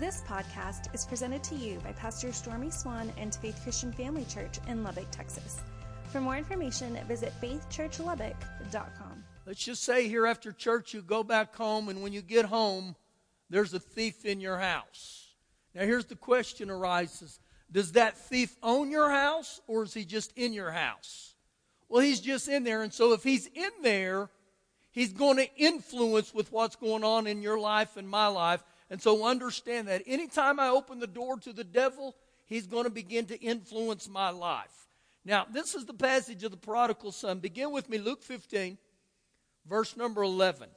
This podcast is presented to you by Pastor Stormy Swan and Faith Christian Family Church in Lubbock, Texas. For more information, visit faithchurchlubbock.com. Let's just say here after church, you go back home, and when you get home, there's a thief in your house. Now, here's the question arises Does that thief own your house, or is he just in your house? Well, he's just in there, and so if he's in there, he's going to influence with what's going on in your life and my life. And so understand that anytime I open the door to the devil, he's going to begin to influence my life. Now, this is the passage of the prodigal son. Begin with me, Luke 15, verse number 11.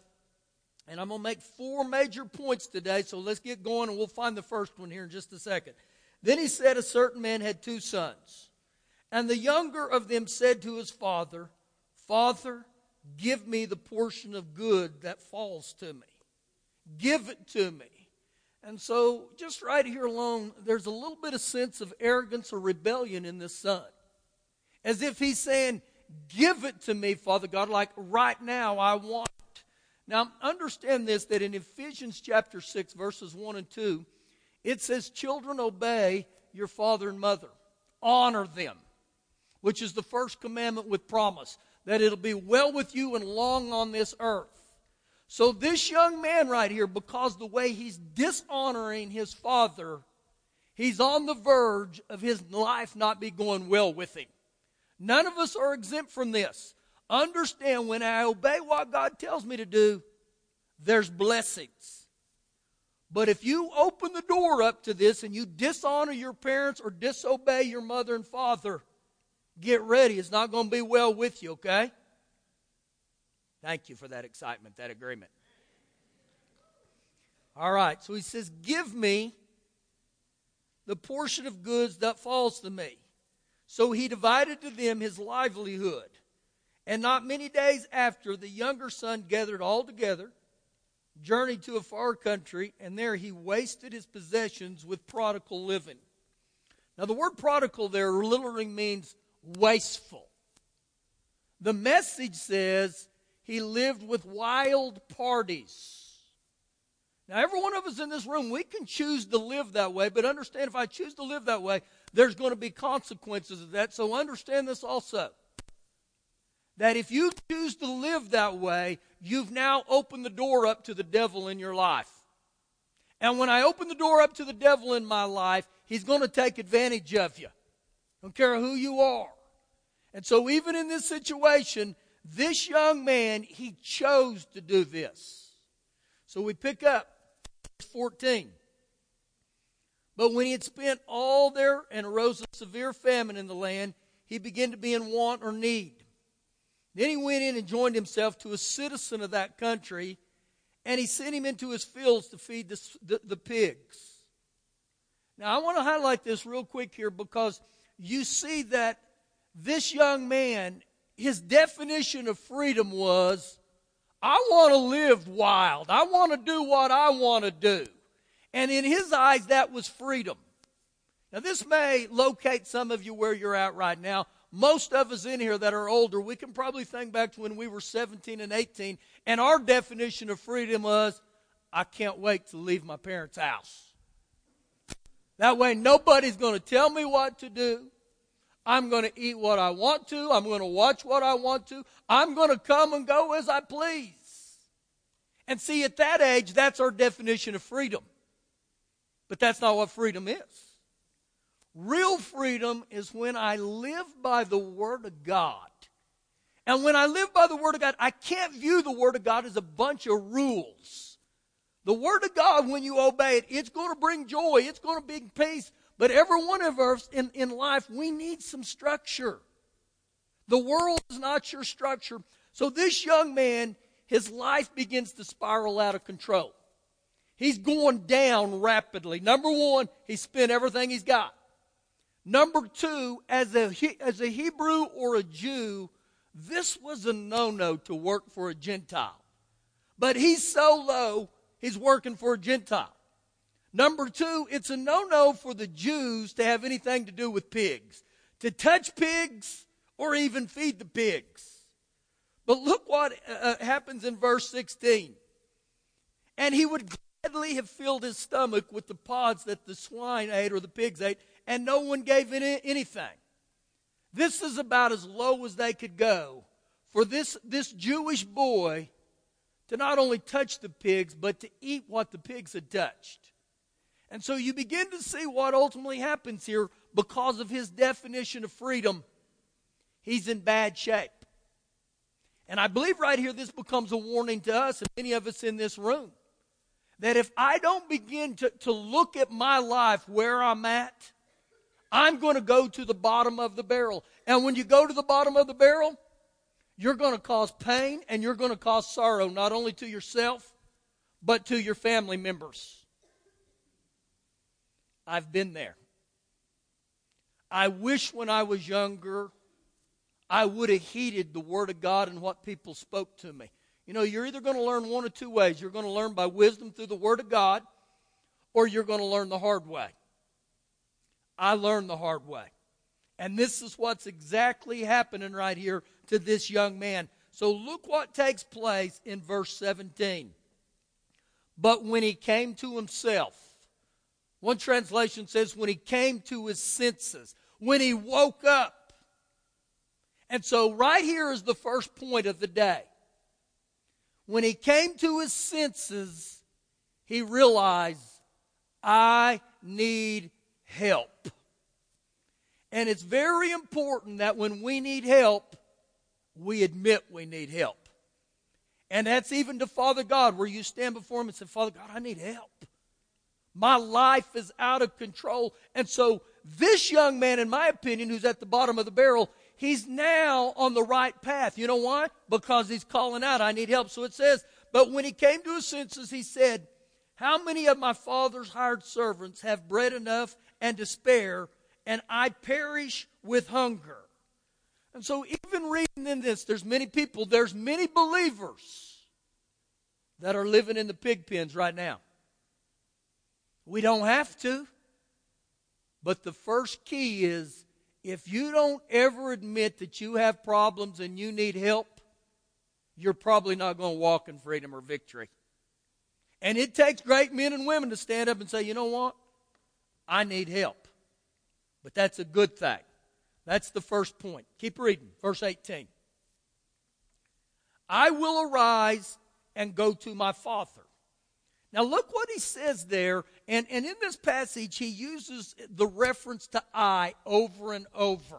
And I'm going to make four major points today, so let's get going and we'll find the first one here in just a second. Then he said, A certain man had two sons. And the younger of them said to his father, Father, give me the portion of good that falls to me. Give it to me. And so, just right here alone, there's a little bit of sense of arrogance or rebellion in this son. As if he's saying, Give it to me, Father God, like right now I want. Now, understand this that in Ephesians chapter 6, verses 1 and 2, it says, Children, obey your father and mother, honor them, which is the first commandment with promise, that it'll be well with you and long on this earth. So, this young man right here, because the way he's dishonoring his father, he's on the verge of his life not be going well with him. None of us are exempt from this. Understand when I obey what God tells me to do, there's blessings. But if you open the door up to this and you dishonor your parents or disobey your mother and father, get ready. It's not going to be well with you, okay? Thank you for that excitement, that agreement. All right, so he says, Give me the portion of goods that falls to me. So he divided to them his livelihood. And not many days after, the younger son gathered all together, journeyed to a far country, and there he wasted his possessions with prodigal living. Now, the word prodigal there literally means wasteful. The message says he lived with wild parties. Now, every one of us in this room, we can choose to live that way, but understand if I choose to live that way, there's going to be consequences of that. So understand this also. That if you choose to live that way, you've now opened the door up to the devil in your life. And when I open the door up to the devil in my life, he's going to take advantage of you. Don't care who you are. And so, even in this situation, this young man, he chose to do this. So we pick up 14. But when he had spent all there and arose a severe famine in the land, he began to be in want or need. Then he went in and joined himself to a citizen of that country, and he sent him into his fields to feed the, the, the pigs. Now, I want to highlight this real quick here because you see that this young man his definition of freedom was I want to live wild. I want to do what I want to do. And in his eyes, that was freedom. Now, this may locate some of you where you're at right now. Most of us in here that are older, we can probably think back to when we were 17 and 18, and our definition of freedom was I can't wait to leave my parents' house. That way, nobody's going to tell me what to do. I'm going to eat what I want to. I'm going to watch what I want to. I'm going to come and go as I please. And see, at that age, that's our definition of freedom. But that's not what freedom is. Real freedom is when I live by the Word of God. And when I live by the Word of God, I can't view the Word of God as a bunch of rules. The Word of God, when you obey it, it's going to bring joy, it's going to bring peace, but every one of us in, in life, we need some structure. The world is not your structure. So this young man, his life begins to spiral out of control. He's going down rapidly. Number one, he spent everything he's got. Number two, as a, as a Hebrew or a Jew, this was a no no to work for a Gentile. But he's so low, he's working for a Gentile. Number two, it's a no no for the Jews to have anything to do with pigs, to touch pigs or even feed the pigs. But look what uh, uh happens in verse 16. And he would gladly have filled his stomach with the pods that the swine ate or the pigs ate, and no one gave any, anything. This is about as low as they could go for this, this Jewish boy to not only touch the pigs, but to eat what the pigs had touched. And so you begin to see what ultimately happens here because of his definition of freedom. He's in bad shape. And I believe right here this becomes a warning to us and many of us in this room that if I don't begin to, to look at my life where I'm at, I'm going to go to the bottom of the barrel. And when you go to the bottom of the barrel, you're going to cause pain and you're going to cause sorrow, not only to yourself, but to your family members. I've been there. I wish when I was younger, I would have heeded the Word of God and what people spoke to me. You know, you're either going to learn one of two ways. You're going to learn by wisdom through the Word of God, or you're going to learn the hard way. I learned the hard way. And this is what's exactly happening right here to this young man. So look what takes place in verse 17. But when he came to himself, one translation says, when he came to his senses, when he woke up. And so, right here is the first point of the day. When he came to his senses, he realized, I need help. And it's very important that when we need help, we admit we need help. And that's even to Father God, where you stand before Him and say, Father God, I need help. My life is out of control. And so, this young man, in my opinion, who's at the bottom of the barrel, he's now on the right path. You know why? Because he's calling out, I need help. So it says, But when he came to his senses, he said, How many of my father's hired servants have bread enough and to spare, and I perish with hunger? And so, even reading in this, there's many people, there's many believers that are living in the pig pens right now. We don't have to. But the first key is if you don't ever admit that you have problems and you need help, you're probably not going to walk in freedom or victory. And it takes great men and women to stand up and say, you know what? I need help. But that's a good thing. That's the first point. Keep reading. Verse 18. I will arise and go to my father. Now, look what he says there. And, and in this passage, he uses the reference to I over and over.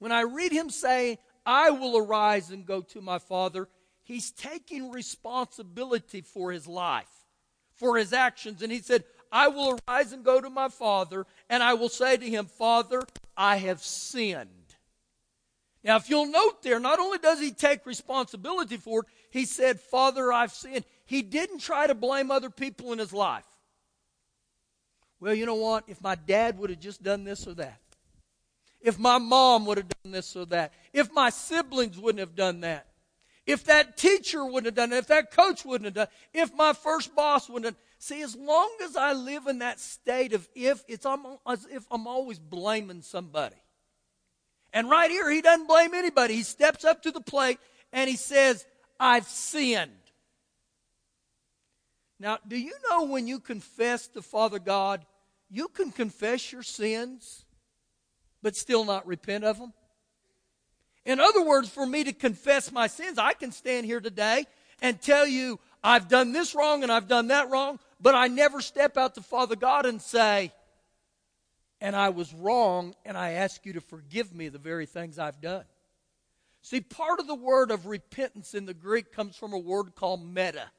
When I read him say, I will arise and go to my father, he's taking responsibility for his life, for his actions. And he said, I will arise and go to my father, and I will say to him, Father, I have sinned. Now, if you'll note there, not only does he take responsibility for it, he said, Father, I've sinned. He didn't try to blame other people in his life. Well, you know what? If my dad would have just done this or that, if my mom would have done this or that, if my siblings wouldn't have done that, if that teacher wouldn't have done it, if that coach wouldn't have done it, if my first boss wouldn't have See, as long as I live in that state of if, it's as if I'm always blaming somebody. And right here, he doesn't blame anybody. He steps up to the plate and he says, I've sinned. Now, do you know when you confess to Father God, you can confess your sins, but still not repent of them? In other words, for me to confess my sins, I can stand here today and tell you, I've done this wrong and I've done that wrong, but I never step out to Father God and say, and I was wrong, and I ask you to forgive me the very things I've done. See, part of the word of repentance in the Greek comes from a word called meta.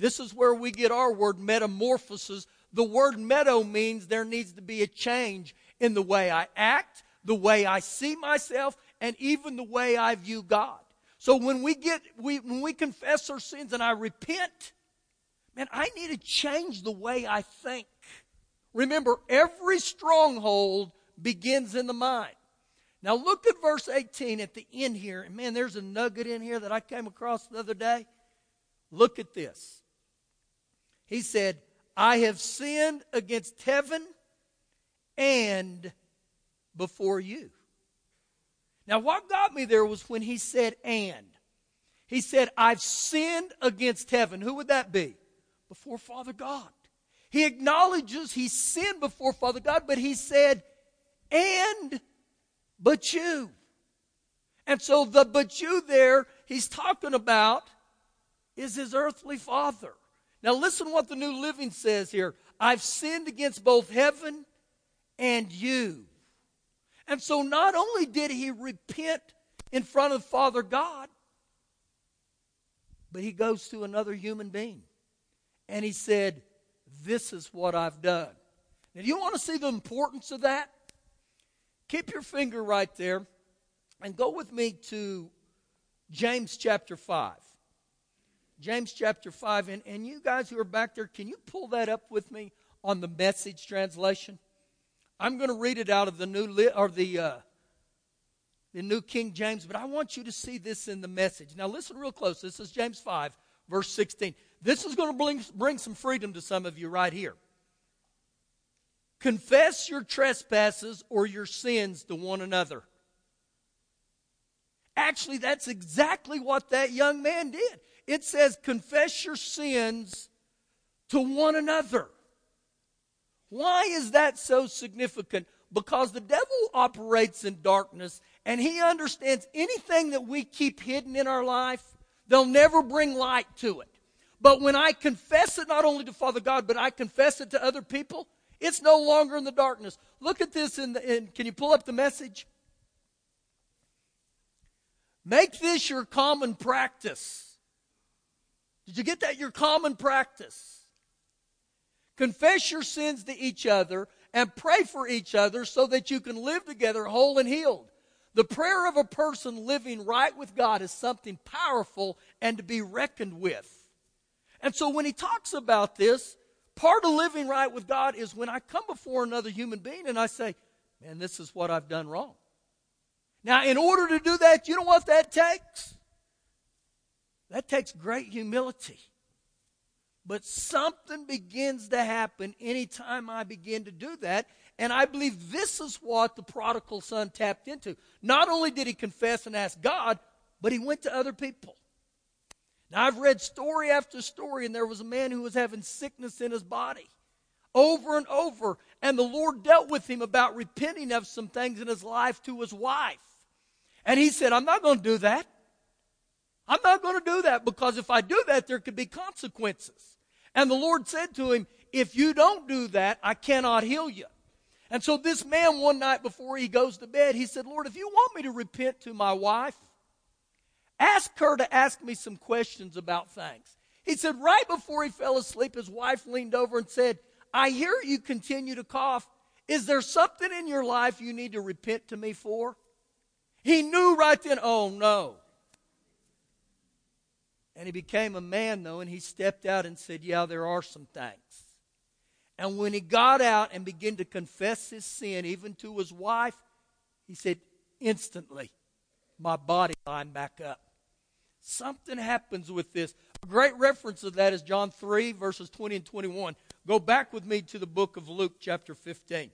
This is where we get our word metamorphosis. The word meta means there needs to be a change in the way I act, the way I see myself, and even the way I view God. So when we get we when we confess our sins and I repent, man, I need to change the way I think. Remember, every stronghold begins in the mind. Now look at verse 18 at the end here. And man, there's a nugget in here that I came across the other day. Look at this. He said, I have sinned against heaven and before you. Now, what got me there was when he said, and. He said, I've sinned against heaven. Who would that be? before Father God. He acknowledges he sinned before Father God, but he said, and but you. And so the but you there he's talking about is his earthly father. Now listen what the New Living says here. I've sinned against both heaven and you. And so not only did he repent in front of Father God, but he goes to another human being. And he said, This is what I've done. Now, do you want to see the importance of that? Keep your finger right there and go with me to James chapter 5. James chapter 5. And, and you guys who are back there, can you pull that up with me on the message translation? I'm going to read it out of the new li- or the uh, the New King James, but I want you to see this in the message. Now listen real close. This is James 5, verse 16. This is going to bring, bring some freedom to some of you right here. Confess your trespasses or your sins to one another. Actually, that's exactly what that young man did. It says, confess your sins to one another. Why is that so significant? Because the devil operates in darkness and he understands anything that we keep hidden in our life, they'll never bring light to it. But when I confess it not only to Father God, but I confess it to other people, it's no longer in the darkness. Look at this in, the, in can you pull up the message? Make this your common practice. Did you get that? Your common practice. Confess your sins to each other and pray for each other so that you can live together whole and healed. The prayer of a person living right with God is something powerful and to be reckoned with. And so when he talks about this, part of living right with God is when I come before another human being and I say, man, this is what I've done wrong. Now, in order to do that, you know what that takes? That takes great humility. But something begins to happen anytime I begin to do that. And I believe this is what the prodigal son tapped into. Not only did he confess and ask God, but he went to other people. Now, I've read story after story, and there was a man who was having sickness in his body over and over. And the Lord dealt with him about repenting of some things in his life to his wife. And he said, I'm not going to do that. I'm not going to do that because if I do that, there could be consequences. And the Lord said to him, If you don't do that, I cannot heal you. And so this man, one night before he goes to bed, he said, Lord, if you want me to repent to my wife, ask her to ask me some questions about things. He said, right before he fell asleep, his wife leaned over and said, I hear you continue to cough. Is there something in your life you need to repent to me for? He knew right then, oh no. And he became a man, though, and he stepped out and said, Yeah, there are some things. And when he got out and began to confess his sin, even to his wife, he said, instantly, my body lined back up. Something happens with this. A great reference of that is John 3, verses 20 and 21. Go back with me to the book of Luke, chapter 15.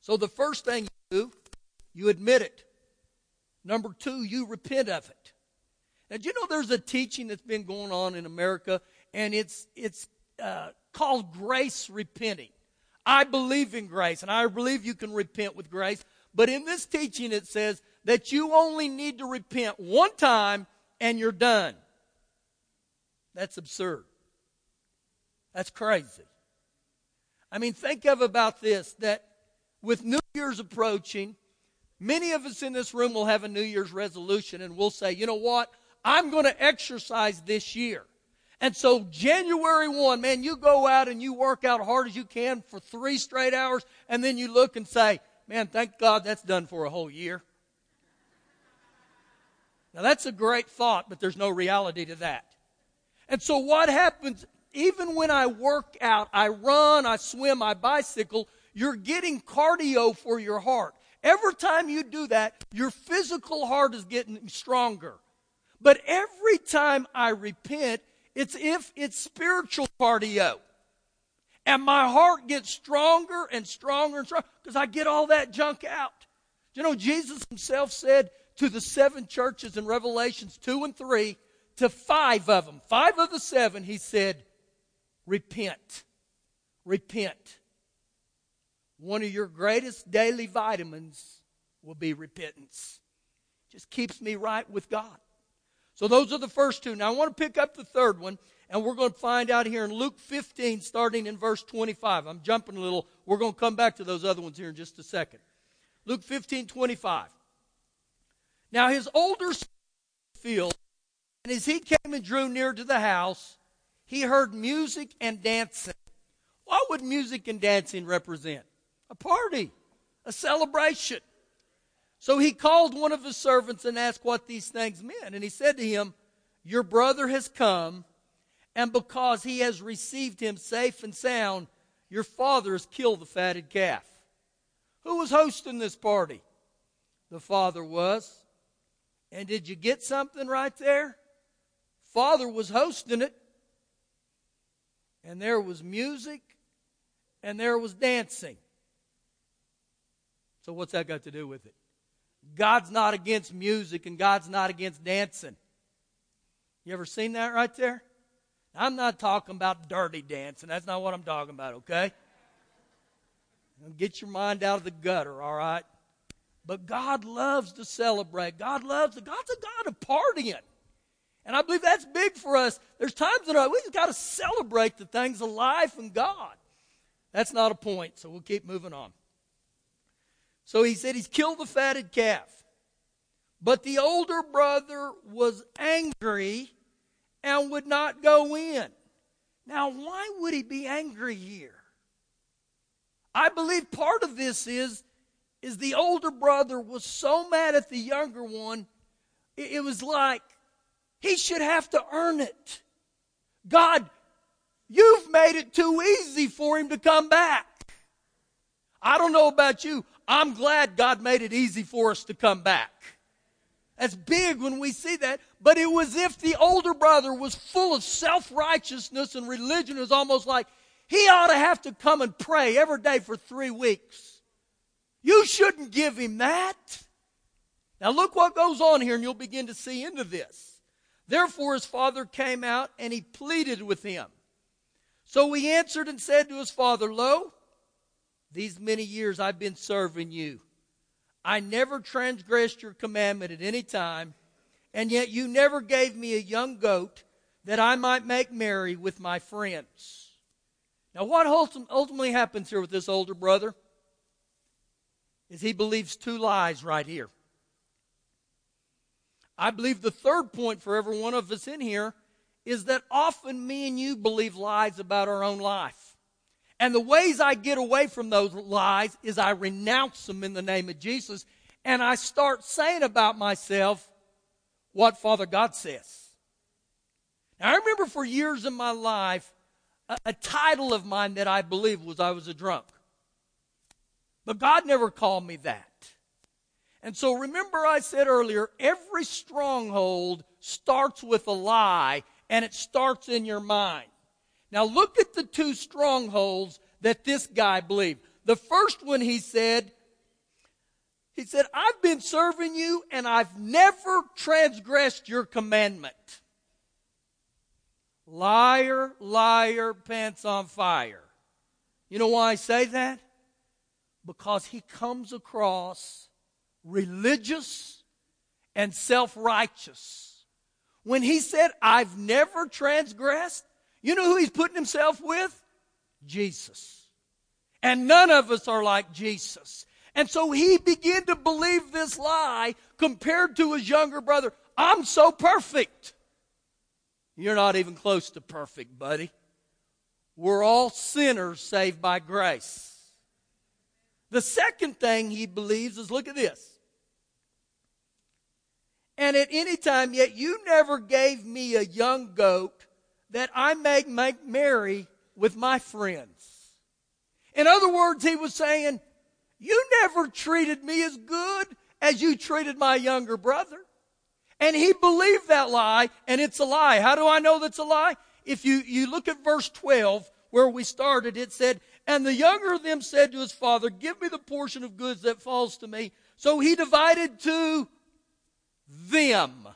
So the first thing you do, you admit it. Number two, you repent of it. Now, do you know there's a teaching that's been going on in America, and it's, it's uh, called grace repenting. I believe in grace, and I believe you can repent with grace. But in this teaching, it says that you only need to repent one time and you're done. That's absurd. That's crazy. I mean, think of about this that with New Year's approaching, many of us in this room will have a New Year's resolution and we'll say, you know what? I'm going to exercise this year. And so January 1, man, you go out and you work out hard as you can for three straight hours, and then you look and say, man, thank God that's done for a whole year. Now that's a great thought, but there's no reality to that. And so what happens, even when I work out, I run, I swim, I bicycle, you're getting cardio for your heart. Every time you do that, your physical heart is getting stronger. But every time I repent, it's if it's spiritual cardio. And my heart gets stronger and stronger and stronger because I get all that junk out. You know, Jesus himself said to the seven churches in Revelations 2 and 3, to five of them, five of the seven, he said, repent. Repent. One of your greatest daily vitamins will be repentance. Just keeps me right with God. So those are the first two. Now I want to pick up the third one, and we're going to find out here in Luke 15, starting in verse 25. I'm jumping a little. We're going to come back to those other ones here in just a second. Luke 15, 25. Now his older son field, and as he came and drew near to the house, he heard music and dancing. What would music and dancing represent? A party, a celebration. So he called one of his servants and asked what these things meant. And he said to him, Your brother has come, and because he has received him safe and sound, your father has killed the fatted calf. Who was hosting this party? The father was. And did you get something right there? Father was hosting it. And there was music and there was dancing. So, what's that got to do with it? God's not against music and God's not against dancing. You ever seen that right there? I'm not talking about dirty dancing. That's not what I'm talking about, okay? Get your mind out of the gutter, all right? But God loves to celebrate. God loves, God's a God of partying. And I believe that's big for us. There's times that we've got to celebrate the things of life and God. That's not a point, so we'll keep moving on. So he said he's killed the fatted calf. But the older brother was angry and would not go in. Now, why would he be angry here? I believe part of this is, is the older brother was so mad at the younger one, it, it was like he should have to earn it. God, you've made it too easy for him to come back. I don't know about you. I'm glad God made it easy for us to come back. That's big when we see that. But it was if the older brother was full of self righteousness and religion. It was almost like he ought to have to come and pray every day for three weeks. You shouldn't give him that. Now, look what goes on here, and you'll begin to see into this. Therefore, his father came out and he pleaded with him. So he answered and said to his father, Lo, these many years I've been serving you. I never transgressed your commandment at any time, and yet you never gave me a young goat that I might make merry with my friends. Now, what ultimately happens here with this older brother is he believes two lies right here. I believe the third point for every one of us in here is that often me and you believe lies about our own life. And the ways I get away from those lies is I renounce them in the name of Jesus and I start saying about myself what Father God says. Now, I remember for years in my life, a, a title of mine that I believed was I was a drunk. But God never called me that. And so remember, I said earlier, every stronghold starts with a lie and it starts in your mind. Now look at the two strongholds that this guy believed. The first one he said, he said, I've been serving you and I've never transgressed your commandment. Liar, liar, pants on fire. You know why I say that? Because he comes across religious and self righteous. When he said, I've never transgressed, you know who he's putting himself with? Jesus. And none of us are like Jesus. And so he began to believe this lie compared to his younger brother. I'm so perfect. You're not even close to perfect, buddy. We're all sinners saved by grace. The second thing he believes is look at this. And at any time, yet you never gave me a young goat that I may make merry with my friends. In other words, he was saying, You never treated me as good as you treated my younger brother. And he believed that lie, and it's a lie. How do I know that's a lie? If you, you look at verse 12, where we started, it said, And the younger of them said to his father, Give me the portion of goods that falls to me. So he divided to them.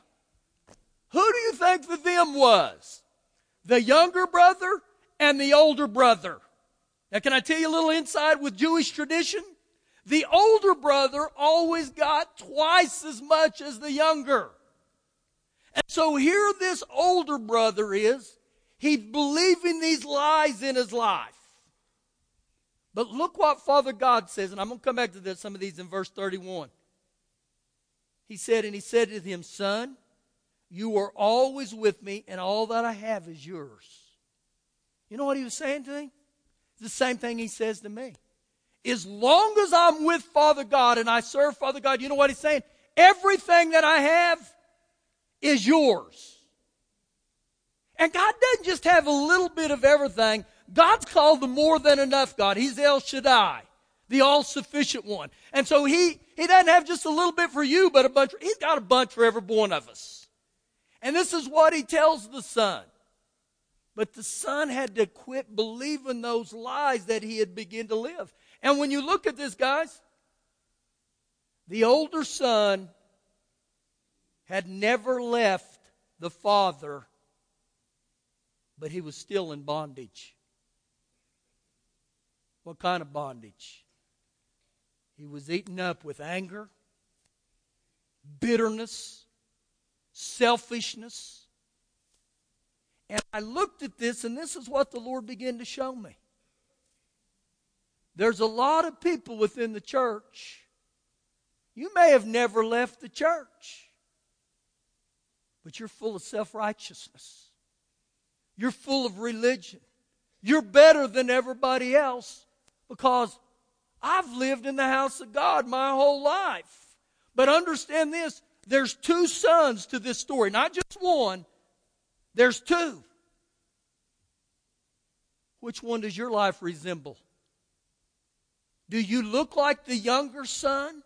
Who do you think the them was? The younger brother and the older brother. Now, can I tell you a little insight with Jewish tradition? The older brother always got twice as much as the younger. And so here this older brother is. He's believing these lies in his life. But look what Father God says, and I'm going to come back to this, some of these in verse 31. He said, and he said to him, Son, you are always with me, and all that I have is yours. You know what he was saying to him? It's the same thing he says to me. As long as I'm with Father God and I serve Father God, you know what he's saying? Everything that I have is yours. And God doesn't just have a little bit of everything. God's called the more than enough God. He's El Shaddai, the all sufficient one. And so he, he doesn't have just a little bit for you, but a bunch, he's got a bunch for every one of us. And this is what he tells the son. But the son had to quit believing those lies that he had begun to live. And when you look at this, guys, the older son had never left the father, but he was still in bondage. What kind of bondage? He was eaten up with anger, bitterness, selfishness. And I looked at this, and this is what the Lord began to show me. There's a lot of people within the church. You may have never left the church, but you're full of self righteousness. You're full of religion. You're better than everybody else because I've lived in the house of God my whole life. But understand this there's two sons to this story, not just one, there's two. Which one does your life resemble? Do you look like the younger son?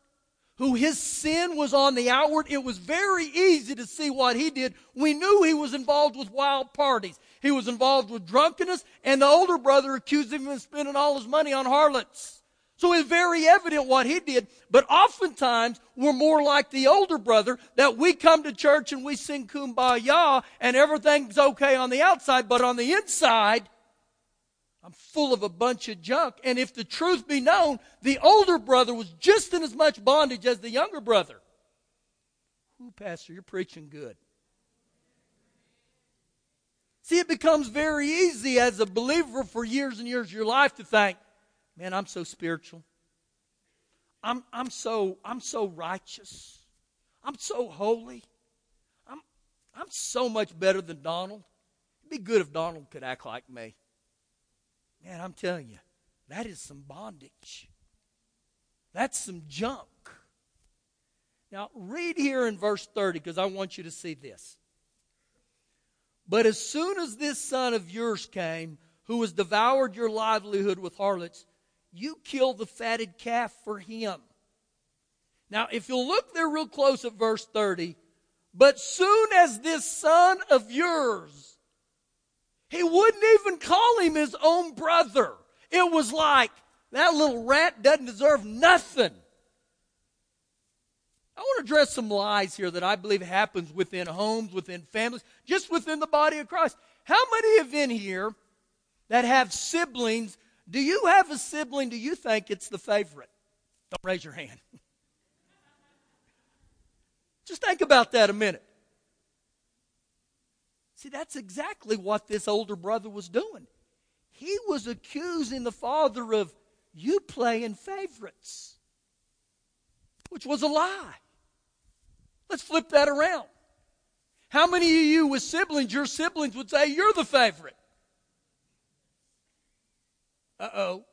Who his sin was on the outward. It was very easy to see what he did. We knew he was involved with wild parties. He was involved with drunkenness, and the older brother accused him of spending all his money on harlots. So it's very evident what he did. But oftentimes, we're more like the older brother that we come to church and we sing kumbaya and everything's okay on the outside, but on the inside, I'm full of a bunch of junk. And if the truth be known, the older brother was just in as much bondage as the younger brother. Ooh, Pastor, you're preaching good. See, it becomes very easy as a believer for years and years of your life to think, man, I'm so spiritual. I'm, I'm, so, I'm so righteous. I'm so holy. I'm, I'm so much better than Donald. It'd be good if Donald could act like me. Man, I'm telling you, that is some bondage. That's some junk. Now, read here in verse 30 because I want you to see this. But as soon as this son of yours came, who has devoured your livelihood with harlots, you kill the fatted calf for him. Now, if you'll look there real close at verse 30, but soon as this son of yours, he wouldn't even call him his own brother. It was like, that little rat doesn't deserve nothing. I want to address some lies here that I believe happens within homes, within families, just within the body of Christ. How many of in here that have siblings, do you have a sibling, do you think it's the favorite? Don't raise your hand. just think about that a minute. See, that's exactly what this older brother was doing. He was accusing the father of you playing favorites, which was a lie. Let's flip that around. How many of you with siblings, your siblings would say you're the favorite? Uh oh.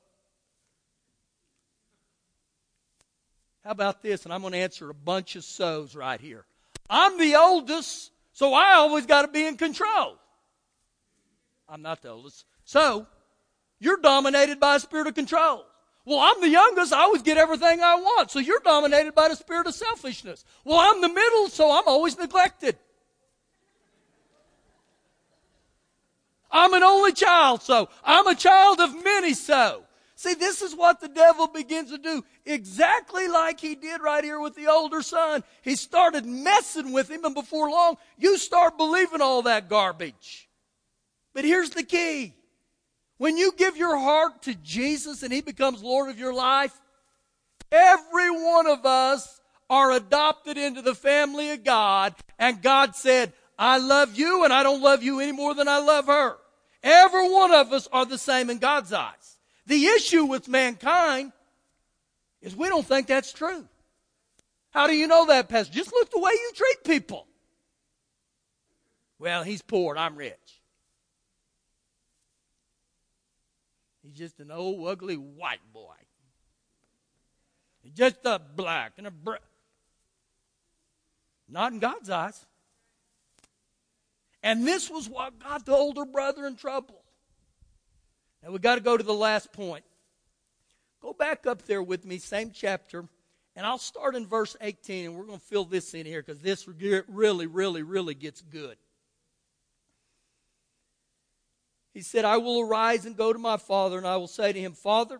How about this? And I'm going to answer a bunch of so's right here. I'm the oldest, so I always got to be in control. I'm not the oldest. So, you're dominated by a spirit of control. Well, I'm the youngest. I always get everything I want. So you're dominated by the spirit of selfishness. Well, I'm the middle, so I'm always neglected. I'm an only child, so I'm a child of many, so. See, this is what the devil begins to do. Exactly like he did right here with the older son. He started messing with him, and before long, you start believing all that garbage. But here's the key When you give your heart to Jesus and He becomes Lord of your life, every one of us are adopted into the family of God. And God said, I love you and I don't love you any more than I love her. Every one of us are the same in God's eyes. The issue with mankind is we don't think that's true. How do you know that, Pastor? Just look the way you treat people. Well, he's poor and I'm rich. He's just an old, ugly white boy. He's just a black and a brown. Not in God's eyes. And this was what got the older brother in trouble. Now we got to go to the last point. Go back up there with me, same chapter, and I'll start in verse 18, and we're going to fill this in here because this really, really, really gets good. He said, I will arise and go to my father, and I will say to him, Father,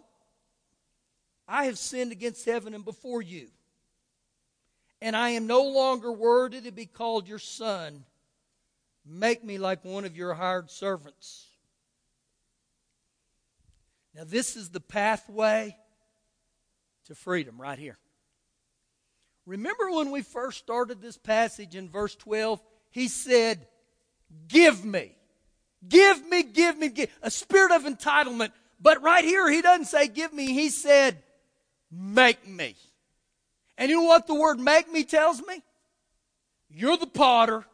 I have sinned against heaven and before you and I am no longer worthy to be called your son. Make me like one of your hired servants. Now, this is the pathway to freedom right here. Remember when we first started this passage in verse 12? He said, Give me. Give me, give me, give. A spirit of entitlement. But right here, he doesn't say, Give me. He said, Make me. And you know what the word make me tells me? You're the potter,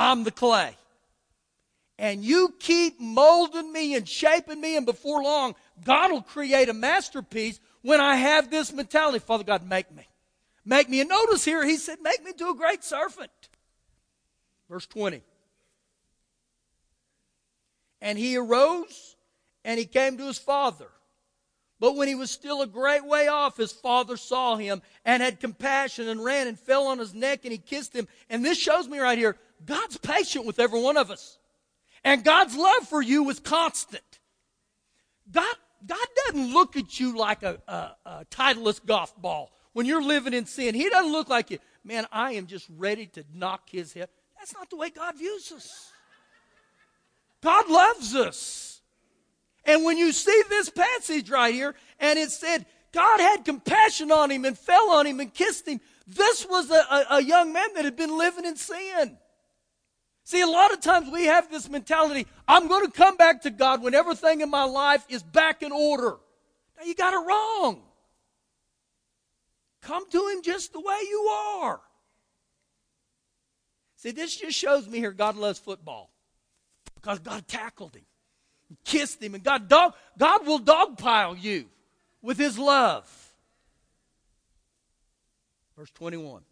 I'm the clay. And you keep molding me and shaping me, and before long, God will create a masterpiece when I have this mentality. Father God, make me. Make me. And notice here, he said, Make me to a great servant. Verse 20. And he arose and he came to his father. But when he was still a great way off, his father saw him and had compassion and ran and fell on his neck and he kissed him. And this shows me right here God's patient with every one of us. And God's love for you is constant. God, God doesn't look at you like a, a, a titleist golf ball when you're living in sin. He doesn't look like you. Man, I am just ready to knock his head. That's not the way God views us. God loves us. And when you see this passage right here, and it said, God had compassion on him and fell on him and kissed him, this was a, a, a young man that had been living in sin. See, a lot of times we have this mentality I'm going to come back to God when everything in my life is back in order. Now, you got it wrong. Come to Him just the way you are. See, this just shows me here God loves football because God tackled him kissed him. And God, dog, God will dogpile you with his love. Verse 21.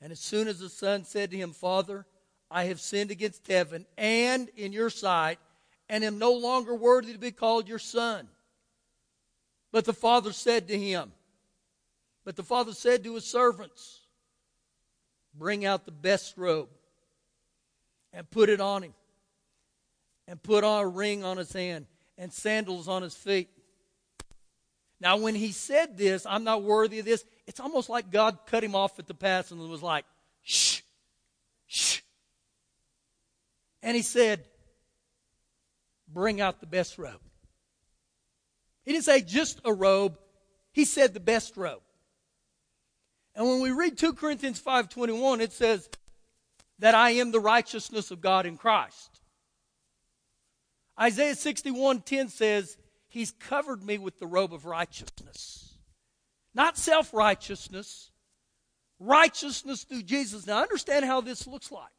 And as soon as the son said to him, Father, I have sinned against heaven and in your sight, and am no longer worthy to be called your son. But the father said to him, But the father said to his servants, Bring out the best robe and put it on him and put on a ring on his hand and sandals on his feet. Now, when he said this, I'm not worthy of this, it's almost like God cut him off at the pass and was like, shh, shh. And he said, bring out the best robe. He didn't say just a robe, he said the best robe. And when we read 2 Corinthians 5:21, it says that I am the righteousness of God in Christ. Isaiah 61:10 says, He's covered me with the robe of righteousness. Not self-righteousness, righteousness through Jesus. Now understand how this looks like.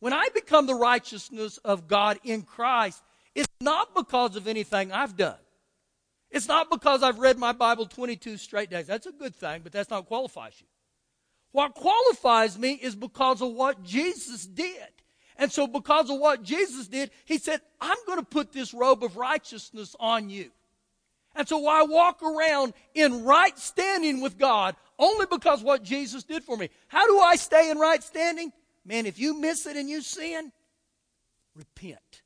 When I become the righteousness of God in Christ, it's not because of anything I've done. It's not because I've read my Bible 22 straight days. That's a good thing, but that's not qualifies you. What qualifies me is because of what Jesus did. And so, because of what Jesus did, he said, I'm going to put this robe of righteousness on you. And so, I walk around in right standing with God only because what Jesus did for me. How do I stay in right standing? Man, if you miss it and you sin, repent.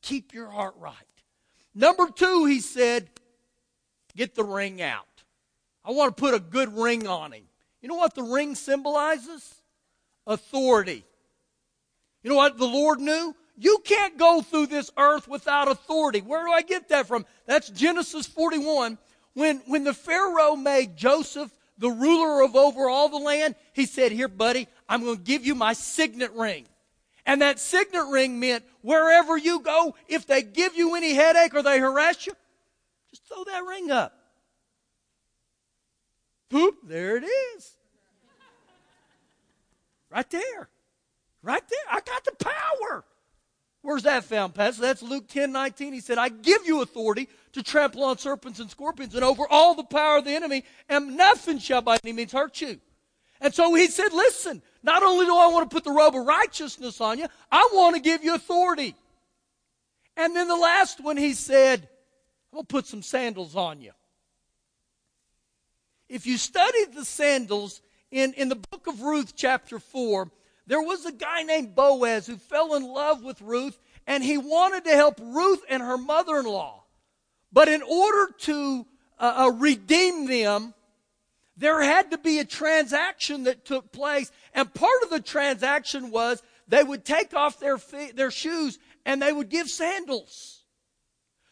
Keep your heart right. Number two, he said, get the ring out. I want to put a good ring on him. You know what the ring symbolizes? Authority. You know what the Lord knew? You can't go through this earth without authority. Where do I get that from? That's Genesis 41. When, when the Pharaoh made Joseph the ruler of over all the land, he said, Here, buddy, I'm going to give you my signet ring. And that signet ring meant wherever you go, if they give you any headache or they harass you, just throw that ring up. Boop, there it is. Right there. Right there. I got the power. Where's that found, Pastor? That's Luke 10 19. He said, I give you authority to trample on serpents and scorpions and over all the power of the enemy, and nothing shall by any means hurt you. And so he said, Listen, not only do I want to put the robe of righteousness on you, I want to give you authority. And then the last one, he said, I'm going to put some sandals on you. If you study the sandals in, in the book of Ruth, chapter 4, there was a guy named Boaz who fell in love with Ruth, and he wanted to help Ruth and her mother in law. But in order to uh, uh, redeem them, there had to be a transaction that took place. And part of the transaction was they would take off their, feet, their shoes and they would give sandals.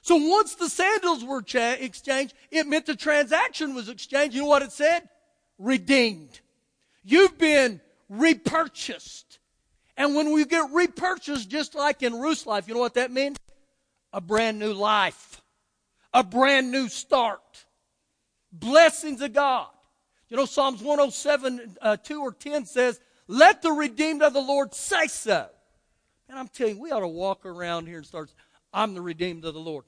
So once the sandals were cha- exchanged, it meant the transaction was exchanged. You know what it said? Redeemed. You've been repurchased. And when we get repurchased, just like in Ruth's life, you know what that means? A brand new life. A brand new start. Blessings of God. You know, Psalms 107, uh, 2 or 10 says, Let the redeemed of the Lord say so. And I'm telling you, we ought to walk around here and start, I'm the redeemed of the Lord.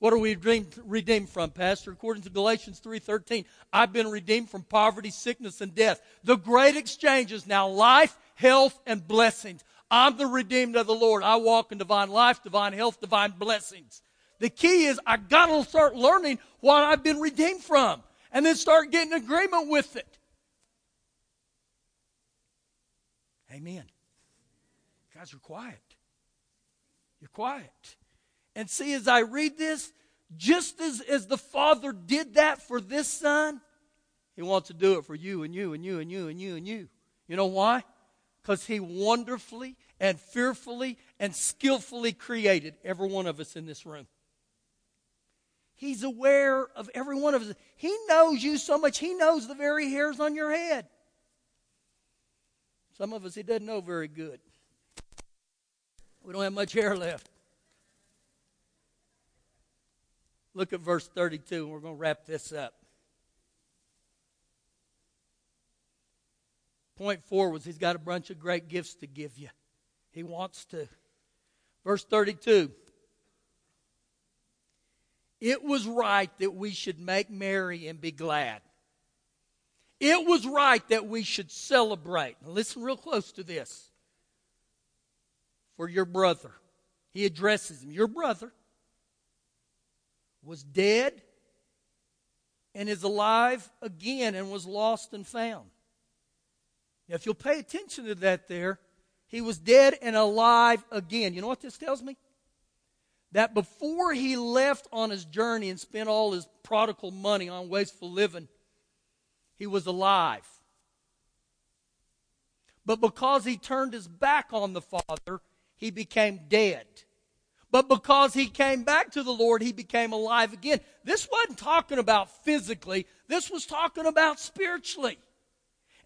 What are we redeemed, from, Pastor? According to Galatians 3.13, I've been redeemed from poverty, sickness, and death. The great exchange is now life, health, and blessings. I'm the redeemed of the Lord. I walk in divine life, divine health, divine blessings. The key is I gotta start learning what I've been redeemed from and then start getting agreement with it. Amen. You guys are quiet. You're quiet. And see, as I read this, just as, as the Father did that for this son, He wants to do it for you and you and you and you and you and you. You know why? Because He wonderfully and fearfully and skillfully created every one of us in this room. He's aware of every one of us. He knows you so much, He knows the very hairs on your head. Some of us He doesn't know very good. We don't have much hair left. Look at verse 32, and we're going to wrap this up. Point four was he's got a bunch of great gifts to give you. He wants to. Verse 32 it was right that we should make merry and be glad. It was right that we should celebrate. Now listen real close to this. For your brother, he addresses him, your brother was dead and is alive again and was lost and found. Now, if you'll pay attention to that there, he was dead and alive again. You know what this tells me? that before he left on his journey and spent all his prodigal money on wasteful living, he was alive. But because he turned his back on the Father, he became dead. But because he came back to the Lord, he became alive again. This wasn't talking about physically, this was talking about spiritually.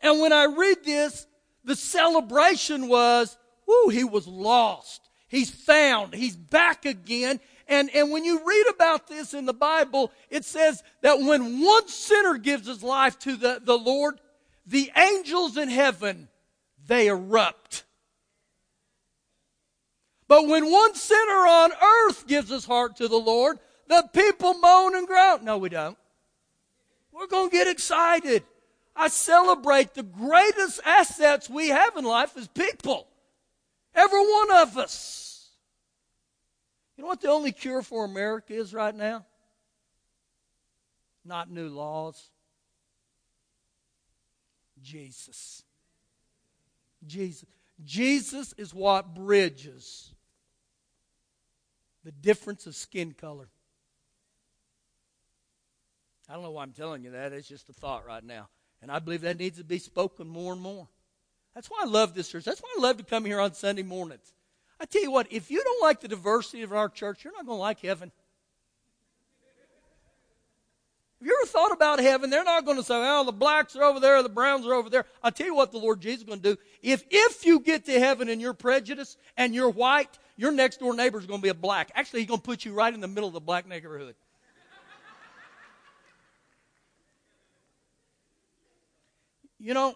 And when I read this, the celebration was, whoo, he was lost. He's found. He's back again. And, and when you read about this in the Bible, it says that when one sinner gives his life to the, the Lord, the angels in heaven, they erupt. But when one sinner on earth gives his heart to the Lord, the people moan and groan. No, we don't. We're going to get excited. I celebrate the greatest assets we have in life is people. Every one of us. You know what the only cure for America is right now? Not new laws. Jesus. Jesus. Jesus is what bridges the difference of skin color. I don't know why I'm telling you that. It's just a thought right now. And I believe that needs to be spoken more and more. That's why I love this church. That's why I love to come here on Sunday mornings. I tell you what, if you don't like the diversity of our church, you're not going to like heaven. Have you ever thought about heaven? They're not going to say, oh, the blacks are over there, the browns are over there. I'll tell you what the Lord Jesus is going to do. If, if you get to heaven and you're prejudiced and you're white, your next door neighbor is going to be a black. Actually, he's going to put you right in the middle of the black neighborhood. you know,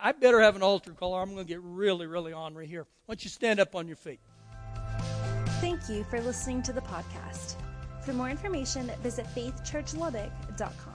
I better have an altar call or I'm going to get really, really ornery here. Why don't you stand up on your feet? Thank you for listening to the podcast. For more information, visit faithchurchlubbock.com.